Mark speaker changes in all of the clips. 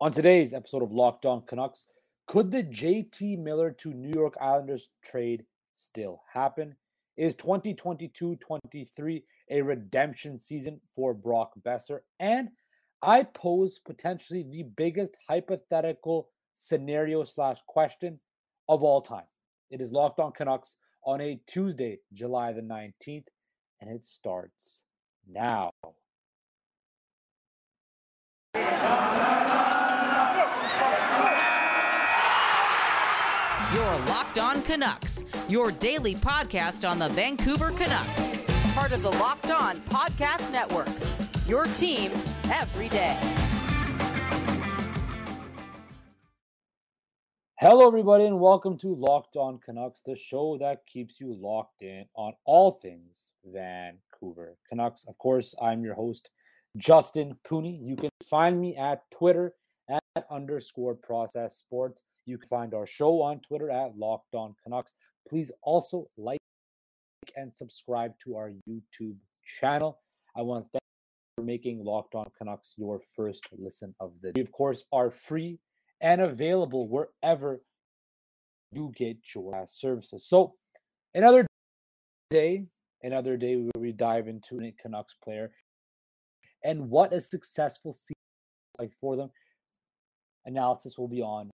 Speaker 1: On today's episode of Locked On Canucks, could the JT Miller to New York Islanders trade still happen? Is 2022 23 a redemption season for Brock Boeser? And I pose potentially the biggest hypothetical scenario slash question of all time. It is Locked On Canucks on a Tuesday, July the 19th, and it starts now.
Speaker 2: Your Locked On Canucks, your daily podcast on the Vancouver Canucks. Part of the Locked On Podcast Network. Your team every day.
Speaker 1: Hello, everybody, and welcome to Locked On Canucks, the show that keeps you locked in on all things Vancouver Canucks. Of course, I'm your host, Justin Pooney. You can find me at Twitter at underscore process sports. You can find our show on Twitter at Locked On Canucks. Please also like and subscribe to our YouTube channel. I want to thank you for making Locked On Canucks your first listen of the day. We, of course, are free and available wherever you get your services. So, another day, another day where we dive into a Canucks player and what a successful season like for them. Analysis will be on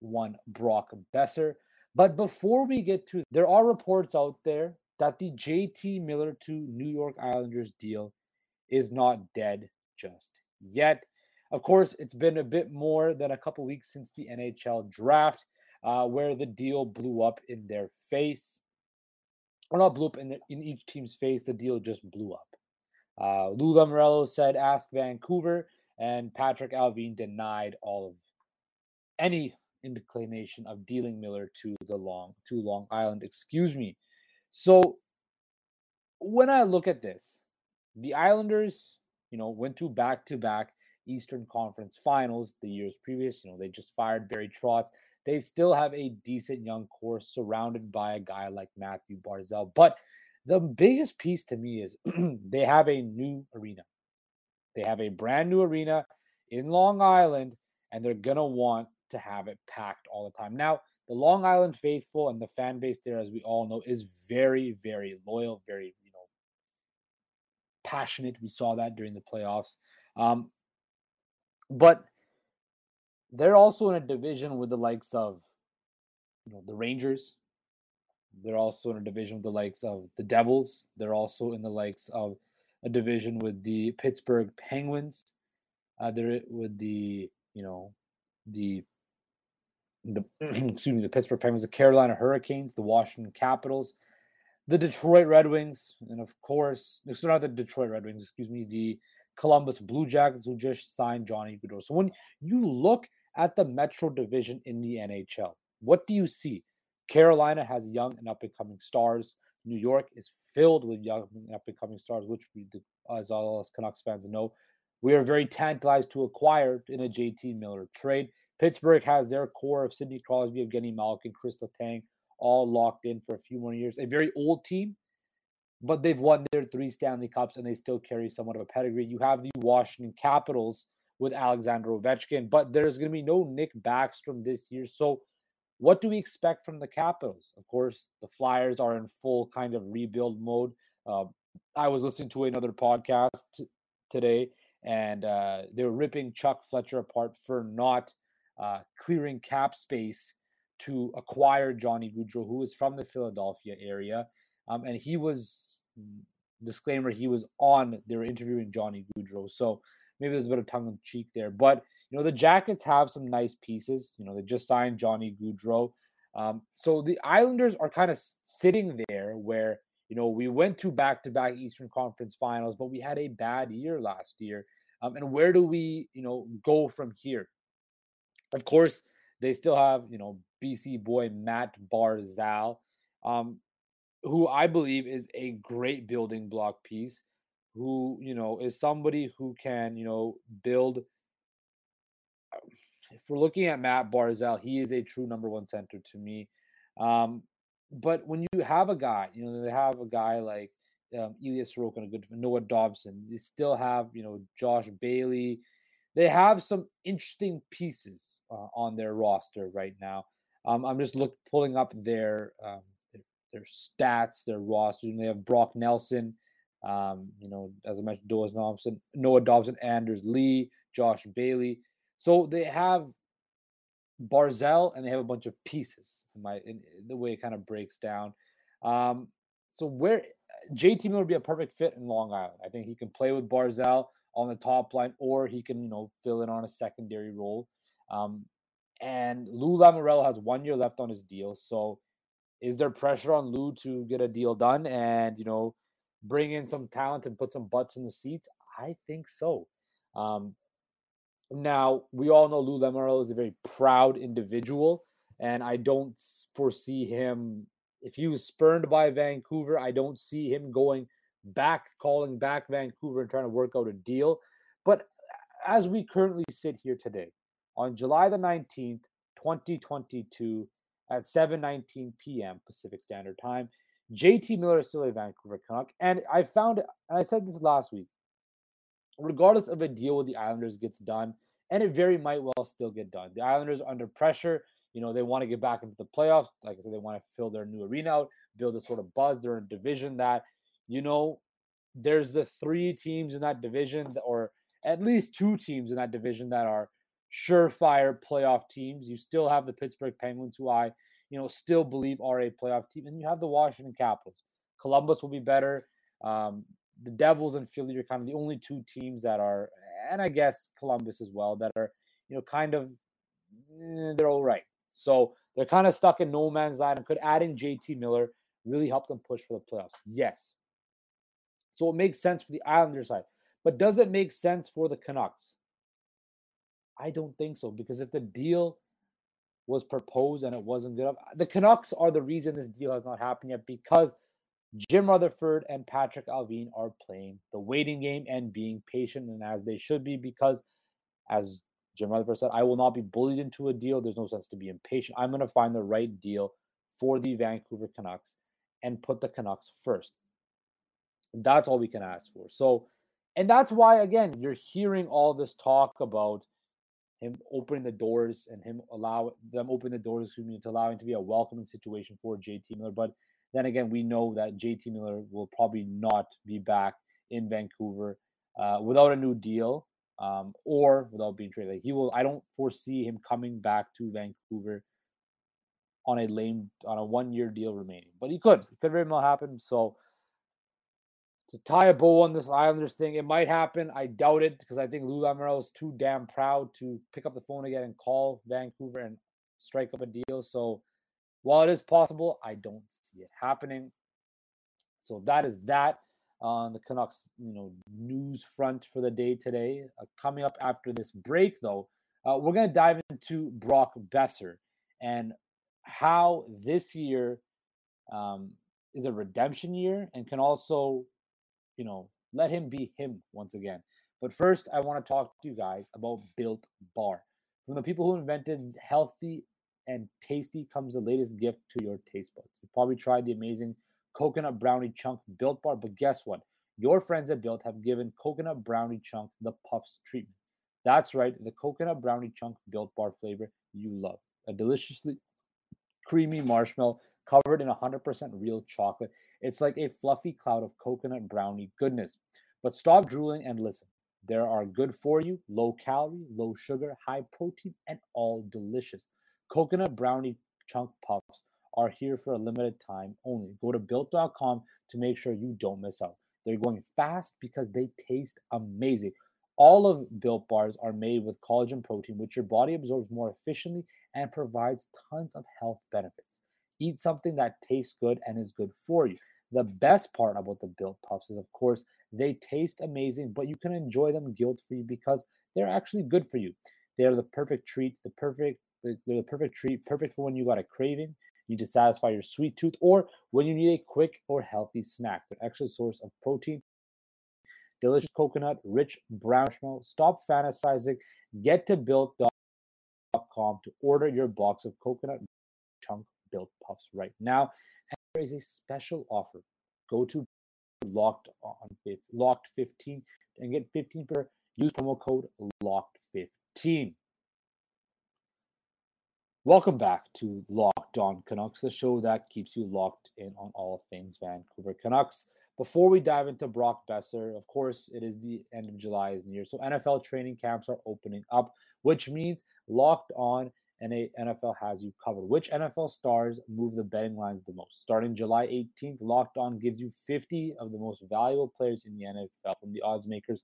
Speaker 1: one Brock Boeser. But before we get to, there are reports out there that the JT Miller to New York Islanders deal is not dead just yet. Of course, it's been a bit more than a couple weeks since the NHL draft, uh, where the deal blew up in their face. Or not blew up in, the, in each team's face, the deal just blew up. Uh, Lou Lamoriello said, ask Vancouver, and Patrik Allvin denied all of any inclination of dealing Miller to the long to Long Island. Excuse me. So when I look at this, the Islanders, you know, went to back-to-back Eastern Conference Finals the years previous. You know, they just fired Barry Trotz. They still have a decent young core surrounded by a guy like Mathew Barzal. But the biggest piece to me is they have a new arena. They have a brand new arena in Long Island, and they're to want to have it packed all the time. Now, the Long Island faithful and the fan base there, as we all know, is very, very loyal, very, you know, passionate. We saw that during the playoffs. Um, but they're also in a division with the likes of, you know, the Rangers. They're also in a division with the likes of the Devils. They're also in the likes of a division with the Pittsburgh Penguins. Uh, they're with the, you know, the the mm. excuse me, the Pittsburgh Penguins, the Carolina Hurricanes, the Washington Capitals, the Detroit Red Wings, and of course, no, not the Detroit Red Wings, excuse me, the Columbus Blue Jackets who just signed Johnny Gaudreau. So when you look at the Metro Division in the NHL, what do you see? Carolina has young and up and coming stars. New York is filled with young and up and coming stars, which we, as all us Canucks fans know, we are very tantalized to acquire in a JT Miller trade. Pittsburgh has their core of Sidney Crosby, of Evgeny Malkin, Chris Letang, all locked in for a few more years. A very old team, but they've won their three Stanley Cups and they still carry somewhat of a pedigree. You have the Washington Capitals with Alexander Ovechkin, but there's going to be no Nick Backstrom this year. So, what do we expect from the Capitals? Of course, the Flyers are in full kind of rebuild mode. Uh, I was listening to another podcast t- today, and uh, they were ripping Chuck Fletcher apart for not uh, clearing cap space to acquire Johnny Gaudreau, who is from the Philadelphia area. Um, and he was, disclaimer, he was on, they were interviewing Johnny Gaudreau. So maybe there's a bit of tongue in cheek there. But, you know, the Jackets have some nice pieces. You know, they just signed Johnny Gaudreau. Um, so the Islanders are kind of sitting there where, you know, we went to back to back Eastern Conference finals, but we had a bad year last year. Um, and where do we, you know, go from here? Of course, they still have, you know, BC boy Matt Barzal, um, who I believe is a great building block piece, who, you know, is somebody who can, you know, build. Uh, if we're looking at Matt Barzal, he is a true number one center to me. Um, but when you have a guy, you know, they have a guy like um, Ilya Sorokin, a good Noah Dobson. They still have, you know, Josh Bailey, they have some interesting pieces uh, on their roster right now. Um, I'm just look pulling up their um, their, their stats, their roster. And they have Brock Nelson, um, you know, as I mentioned, Noah Dobson, Noah Dobson, Anders Lee, Josh Bailey. So they have Barzal and they have a bunch of pieces. In my in, in the way it kind of breaks down. Um, so where JT Miller would be a perfect fit in Long Island. I think he can play with Barzal on the top line, or he can, you know, fill in on a secondary role. Um, and Lou Lamoriello has one year left on his deal. So is there pressure on Lou to get a deal done and, you know, bring in some talent and put some butts in the seats? I think so. Um, now, we all know Lou Lamoriello is a very proud individual, and I don't foresee him if he was spurned by Vancouver, I don't see him going back, calling back Vancouver and trying to work out a deal. But as we currently sit here today, on July the 19th, 2022, at 7:19 p.m. Pacific Standard Time, JT Miller is still a Vancouver Canuck, and I found, and I said this last week, regardless of a deal with the Islanders gets done, and it very might well still get done. The Islanders under pressure. You know, they want to get back into the playoffs. Like I said, they want to fill their new arena out, build a sort of buzz. They're in a division that, you know, there's the three teams in that division, or at least two teams in that division that are surefire playoff teams. You still have the Pittsburgh Penguins, who I, you know, still believe are a playoff team, and you have the Washington Capitals. Columbus will be better. Um, the Devils and Philly are kind of the only two teams that are, and I guess Columbus as well, that are, you know, kind of, eh, they're all right. So they're kind of stuck in no man's land. And could adding JT Miller really help them push for the playoffs? Yes. So it makes sense for the Islanders side. But does it make sense for the Canucks? I don't think so because if the deal was proposed and it wasn't good, enough, uh, the Canucks are the reason this deal has not happened yet because Jim Rutherford and Patrik Allvin are playing the waiting game and being patient and as they should be because as Jim Rutherford said, I will not be bullied into a deal. There's no sense to be impatient. I'm going to find the right deal for the Vancouver Canucks and put the Canucks first. That's all we can ask for. So, and that's why, again, you're hearing all this talk about him opening the doors and him allow them open the doors excuse me, to allowing to be a welcoming situation for JT Miller. But then again, we know that JT Miller will probably not be back in Vancouver uh, without a new deal um, or without being traded. Like he will, I don't foresee him coming back to Vancouver on a lame on a one year deal remaining, but he could. It could very well happen. So to tie a bow on this Islanders thing, it might happen. I doubt it because I think Lou Lamoriello is too damn proud to pick up the phone again and call Vancouver and strike up a deal. So while it is possible, I don't see it happening. So that is that on the Canucks, you know, news front for the day today. Uh, coming up after this break, though, uh, we're going to dive into Brock Boeser and how this year um, is a redemption year and can also, you know, let him be him once again. But first, I want to talk to you guys about Built Bar. From the people who invented healthy and tasty comes the latest gift to your taste buds. You've probably tried the amazing coconut brownie chunk built bar. But guess what? Your friends at Built have given coconut brownie chunk the puffs treatment. That's right, the coconut brownie chunk built bar flavor you love. A deliciously creamy marshmallow covered in 100% real chocolate. It's like a fluffy cloud of coconut brownie goodness. But stop drooling and listen. There are good for you, low calorie, low sugar, high protein, and all delicious. Coconut brownie chunk puffs are here for a limited time only. Go to built.com to make sure you don't miss out. They're going fast because they taste amazing. All of built bars are made with collagen protein, which your body absorbs more efficiently and provides tons of health benefits. Eat something that tastes good and is good for you. The best part about the built puffs is, of course, they taste amazing, but you can enjoy them guilt free because they're actually good for you. They are the perfect treat, the perfect they're the perfect treat, perfect for when you got a craving you to satisfy your sweet tooth, or when you need a quick or healthy snack. Extra source of protein, delicious coconut, rich brown marshmallow. Stop fantasizing. Get to built.com to order your box of coconut chunk built puffs right now. And there is a special offer. Go to locked on locked 15 and get 15 per use promo code locked team. Welcome back to Locked On Canucks, the show that keeps you locked in on all things Vancouver Canucks. Before we dive into Brock Boeser, of course, it is the end of July is near, so NFL training camps are opening up, which means Locked On NFL has you covered. Which NFL stars move the betting lines the most? Starting July 18th, Locked On gives you 50 of the most valuable players in the NFL from the odds makers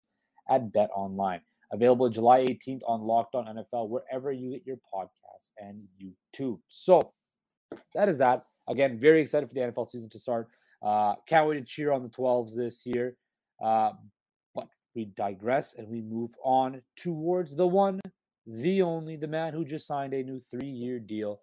Speaker 1: at Bet Online. Available July 18th on Locked On NFL, wherever you get your podcasts and YouTube. So that is that. Again, very excited for the NFL season to start. Uh, can't wait to cheer on the 12s this year. Uh, but we digress and we move on towards the one, the only, the man who just signed a new three year deal,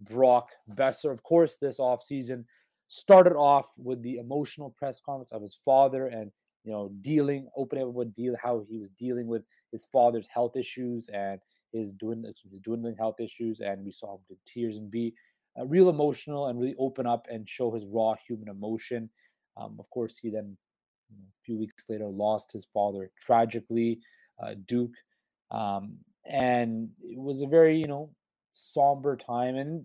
Speaker 1: Brock Boeser. Of course, this offseason started off with the emotional press conference of his father and you know dealing opening up with deal how he was dealing with his father's health issues and his dwindling, his dwindling health issues and we saw him in tears and be uh, real emotional and really open up and show his raw human emotion um, of course he then you know, a few weeks later lost his father tragically uh, duke um, and it was a very you know somber time and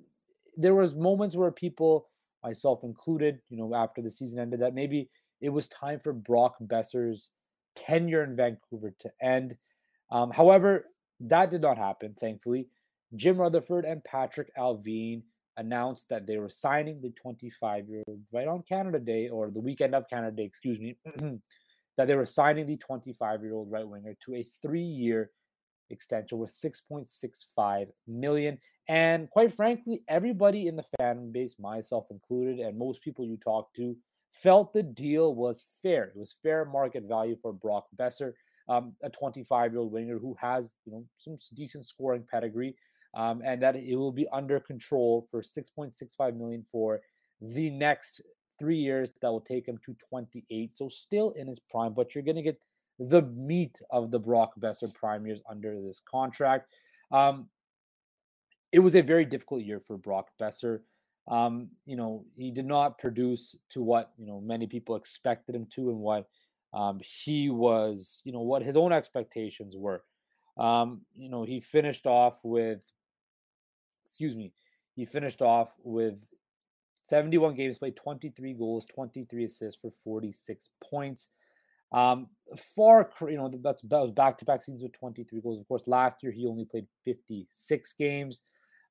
Speaker 1: there was moments where people myself included you know after the season ended that maybe it was time for Brock Boeser's tenure in Vancouver to end. Um, however, that did not happen, thankfully. Jim Rutherford and Patrik Allvin announced that they were signing the 25 year old right on Canada Day or the weekend of Canada Day, excuse me, that they were signing the 25 year old right winger to a three year extension with 6.65 million. And quite frankly, everybody in the fan base, myself included, and most people you talk to, felt the deal was fair. It was fair market value for Brock Boeser, um, a 25 year old winger who has you know some decent scoring pedigree, um, and that it will be under control for 6.65 million for the next three years. That will take him to 28, so still in his prime. But you're going to get the meat of the Brock Boeser prime years under this contract. Um, it was a very difficult year for Brock Boeser um, you know, he did not produce to what you know many people expected him to, and what um, he was, you know, what his own expectations were. Um, you know, he finished off with, excuse me, he finished off with 71 games played, 23 goals, 23 assists for 46 points. Um, far, you know, that's that was back to back seasons with 23 goals. Of course, last year he only played 56 games.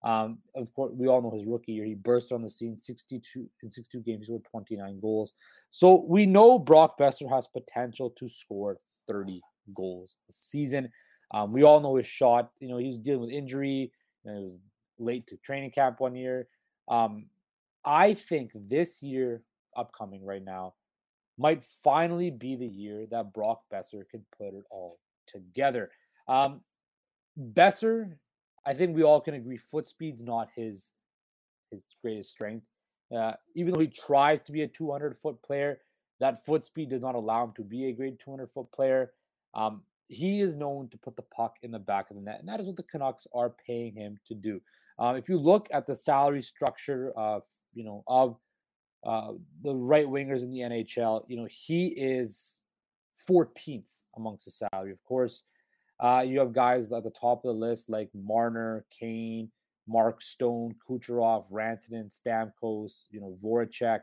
Speaker 1: Um, of course, we all know his rookie year. He burst on the scene 62 in 62 games, he scored 29 goals. So we know Brock Boeser has potential to score 30 goals a season. Um, we all know his shot. You know, he was dealing with injury and it was late to training camp one year. Um, I think this year, upcoming right now, might finally be the year that Brock Boeser can put it all together. Um, Boeser I think we all can agree foot speed's not his his greatest strength. Uh, even though he tries to be a 200 foot player, that foot speed does not allow him to be a great 200 foot player. Um, he is known to put the puck in the back of the net, and that is what the Canucks are paying him to do. Um, if you look at the salary structure of you know of uh, the right wingers in the NHL, you know he is 14th amongst the salary. Of course, uh, you have guys at the top of the list like Marner, Kane, Mark Stone, Kucherov, Rantanen, Stamkos, you know, Voracek,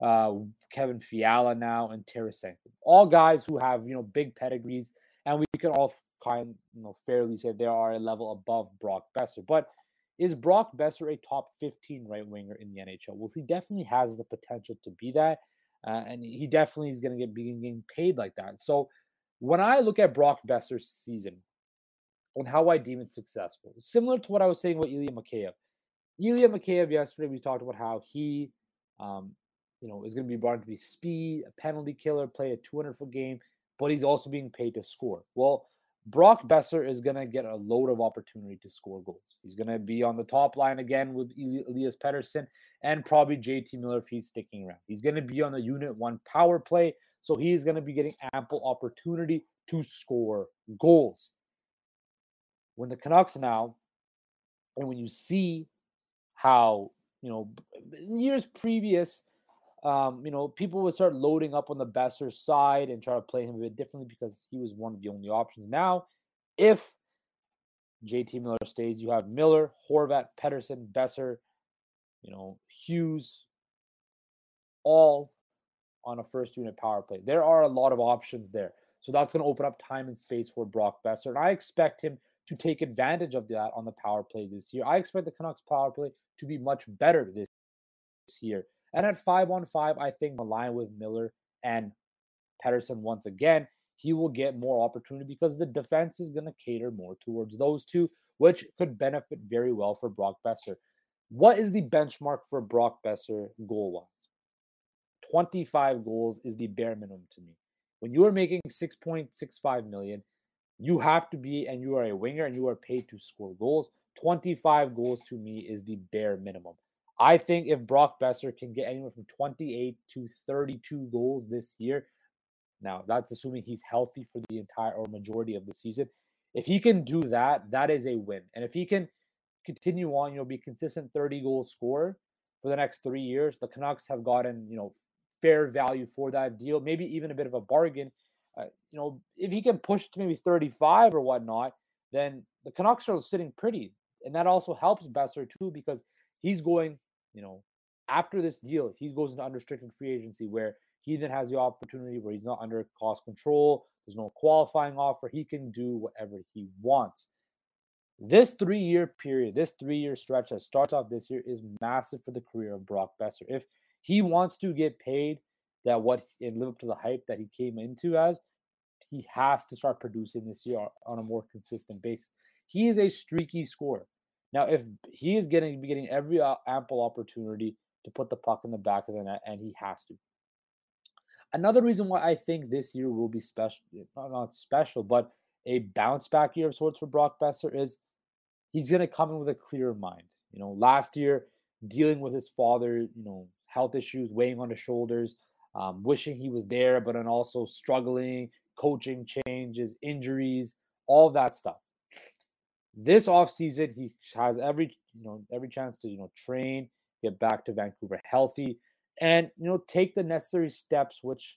Speaker 1: uh, Kevin Fiala now, and Tarasenko. All guys who have, you know, big pedigrees, and we can all kind you know, fairly say they are a level above Brock Boeser. But is Brock Boeser a top 15 right winger in the NHL? Well, he definitely has the potential to be that. Uh, and he definitely is going to get be getting paid like that. So when I look at Brock Boeser's season and how I deem it successful, similar to what I was saying with Ilya Mikheyev. Ilya Mikheyev yesterday, we talked about how he, um, you know, is going to be brought to be speed, a penalty killer, play a 200 foot game, but he's also being paid to score. Well, Brock Boeser is going to get a load of opportunity to score goals. He's going to be on the top line again with Elias Pettersson and probably JT Miller if he's sticking around. He's going to be on the unit one power play so he's going to be getting ample opportunity to score goals. When the Canucks now, and when you see how, you know, years previous, um, you know, people would start loading up on the Boeser side and try to play him a bit differently because he was one of the only options. Now, if JT Miller stays, you have Miller, Horvat, Pettersson, Boeser, you know, Hughes, all on a first unit power play. There are a lot of options there. So that's going to open up time and space for Brock Boeser. And I expect him to take advantage of that on the power play this year. I expect the Canucks power play to be much better this year. And at five on five, I think line with Miller and Pettersson once again, he will get more opportunity because the defense is going to cater more towards those two, which could benefit very well for Brock Boeser. What is the benchmark for Brock Boeser goal wise? 25 goals is the bare minimum to me. When you are making 6.65 million, you have to be, and you are a winger and you are paid to score goals. 25 goals to me is the bare minimum. I think if Brock Boeser can get anywhere from 28 to 32 goals this year, now that's assuming he's healthy for the entire or majority of the season. If he can do that, that is a win. And if he can continue on, you know, be consistent 30 goal scorer for the next three years, the Canucks have gotten, you know, fair value for that deal, maybe even a bit of a bargain. Uh, you know, if he can push to maybe 35 or whatnot, then the Canucks are sitting pretty. And that also helps Boeser too, because he's going, you know, after this deal, he goes into unrestricted free agency where he then has the opportunity where he's not under cost control. There's no qualifying offer. He can do whatever he wants. This three year period, this three year stretch that starts off this year is massive for the career of Brock Boeser. If he wants to get paid that what and live up to the hype that he came into as, he has to start producing this year on a more consistent basis. He is a streaky scorer. Now, if he is getting getting every ample opportunity to put the puck in the back of the net, and he has to. Another reason why I think this year will be special, not, special, but a bounce back year of sorts for Brock Boeser is he's going to come in with a clear mind. You know, last year dealing with his father, you know, health issues weighing on his shoulders, um, wishing he was there, but then also struggling, coaching changes, injuries, all that stuff. This offseason, he has every you know every chance to you know train, get back to Vancouver healthy, and you know take the necessary steps which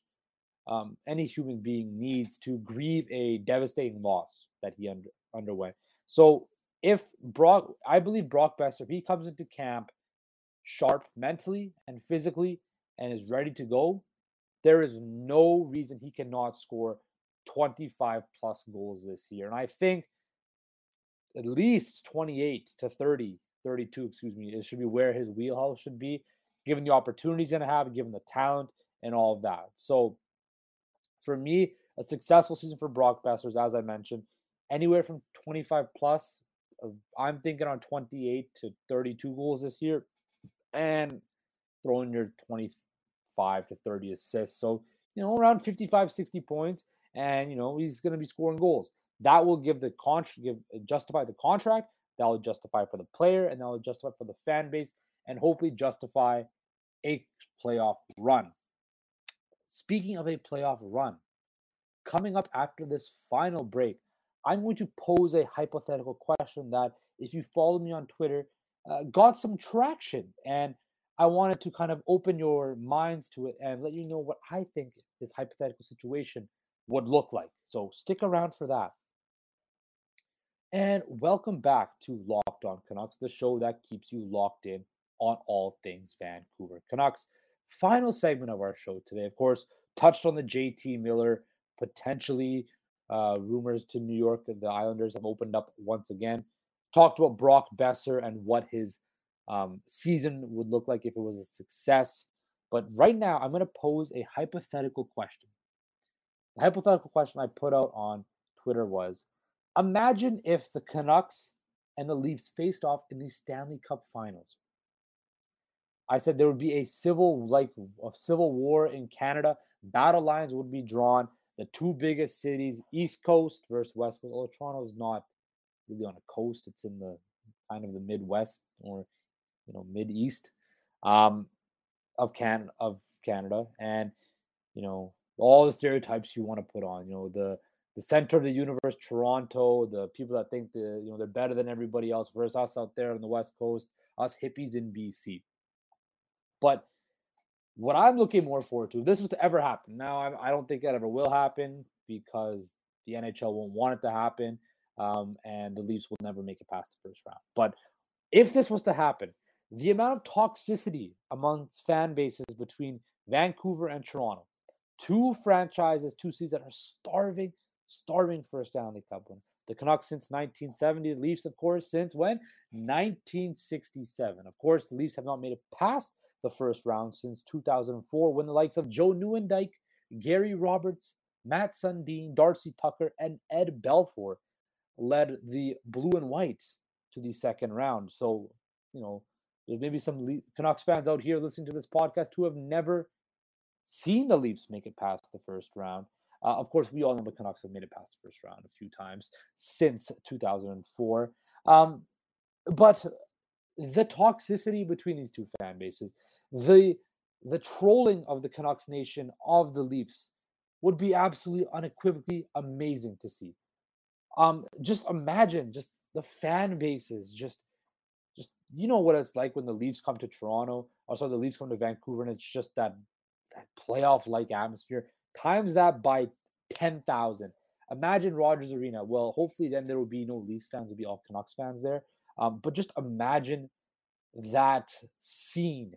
Speaker 1: um, any human being needs to grieve a devastating loss that he under, underwent. So if Brock, I believe Brock Boeser, if he comes into camp sharp mentally and physically and is ready to go, there is no reason he cannot score 25 plus goals this year. And I think at least 28 to 30, 32, excuse me, it should be where his wheelhouse should be, given the opportunities he's going to have, given the talent and all of that. So for me, a successful season for Brock Boeser, as I mentioned, anywhere from 25 plus. I'm thinking on 28 to 32 goals this year and throwing your 25 to 30 assists. So, you know, around 55, 60 points. And, you know, he's going to be scoring goals. That will give the contract, give uh, justify the contract. That will justify for the player, and that will justify for the fan base, and hopefully justify a playoff run. Speaking of a playoff run, coming up after this final break, I'm going to pose a hypothetical question that, if you follow me on Twitter, uh, got some traction. And I wanted to kind of open your minds to it and let you know what I think this hypothetical situation would look like. So stick around for that. And welcome back to Locked On Canucks, the show that keeps you locked in on all things Vancouver Canucks. Final segment of our show today, of course, touched on the JT Miller potentially uh, rumors to New York. The Islanders have opened up once again talked about Brock Boeser and what his um, season would look like if it was a success. But right now, I'm going to pose a hypothetical question. The hypothetical question I put out on Twitter was Imagine if the Canucks and the Leafs faced off in the Stanley Cup finals. I said there would be a civil like a civil war in Canada. Battle lines would be drawn. The two biggest cities, East Coast versus West Coast. Oh, Toronto is not really on a coast. It's in the kind of the Midwest or you know Mid East um, of can of Canada, and you know all the stereotypes you want to put on. You know the the center of the universe, Toronto, the people that think the you know they're better than everybody else versus us out there on the West Coast, us hippies in BC. But what I'm looking more forward to, if this was to ever happen, now I, I don't think that ever will happen because the NHL won't want it to happen. um, and the Leafs will never make it past the first round. But if this was to happen, the amount of toxicity amongst fan bases between Vancouver and Toronto, two franchises, two cities that are starving, starving for a Stanley Cup win. The Canucks since 1970, the Leafs, of course, since when? 1967. Of course, the Leafs have not made it past the first round since 2004 when the likes of Joe Nieuwendyk, Gary Roberts, Mats Sundin, Darcy Tucker, and Ed Belfour led the blue and white to the second round. So, you know, there's maybe some Canucks fans out here listening to this podcast who have never seen the Leafs make it past the first round. Uh, of course, we all know the Canucks have made it past the first round a few times since 2004. Um, but the toxicity between these two fan bases, the the trolling of the Canucks nation of the Leafs would be absolutely unequivocally amazing to see. Um, just imagine just the fan bases, just just you know what it's like when the Leafs come to Toronto, or so the Leafs come to Vancouver, and it's just that that playoff like atmosphere. Times that by ten thousand. Imagine Rogers Arena. Well, hopefully then there will be no Leafs fans; will be all Canucks fans there. Um, but just imagine that scene: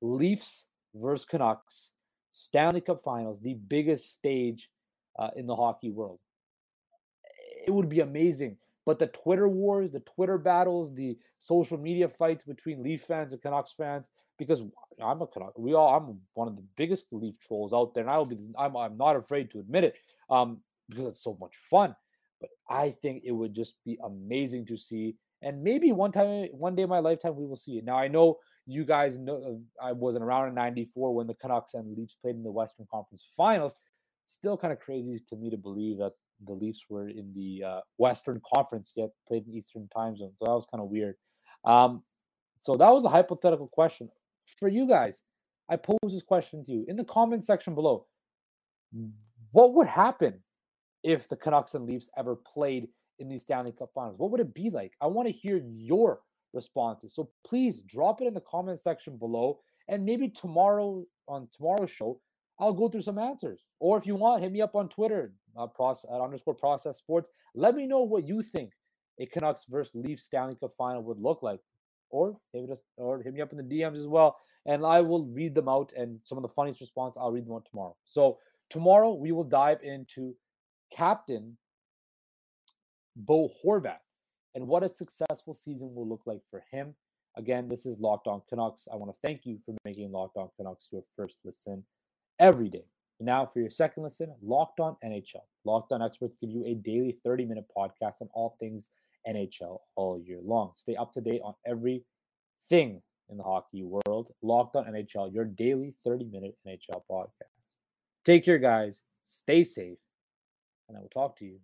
Speaker 1: Leafs versus Canucks, Stanley Cup Finals, the biggest stage uh, in the hockey world. It would be amazing. But the Twitter wars, the Twitter battles, the social media fights between Leaf fans and Canucks fans, because I'm a we all I'm one of the biggest Leaf trolls out there, and I will be. I'm I'm not afraid to admit it, um, because it's so much fun. But I think it would just be amazing to see, and maybe one time, one day in my lifetime, we will see it. Now I know you guys know uh, I wasn't around in '94 when the Canucks and Leafs played in the Western Conference Finals. Still kind of crazy to me to believe that the Leafs were in the uh, Western Conference yet played in Eastern Time Zone. So that was kind of weird. Um, so that was a hypothetical question for you guys. I pose this question to you in the comment section below. What would happen if the Canucks and Leafs ever played in the Stanley Cup Finals? What would it be like? I want to hear your responses. So please drop it in the comment section below. And maybe tomorrow on tomorrow's show, I'll go through some answers. Or if you want, hit me up on Twitter, uh, process, at underscore process sports. Let me know what you think a Canucks versus Leafs Stanley Cup final would look like. Or hit, us, or hit me up in the DMs as well. And I will read them out. And some of the funniest response, I'll read them out tomorrow. So tomorrow we will dive into Captain Bo Horvat and what a successful season will look like for him. Again, this is Locked On Canucks. I want to thank you for making Locked On Canucks your first listen every day. Now for your second listen, Locked On NHL. Locked On experts give you a daily 30 minute podcast on all things NHL all year long. Stay up to date on everything in the hockey world. Locked On NHL, your daily 30 minute NHL podcast. Take care, guys. Stay safe. And I will talk to you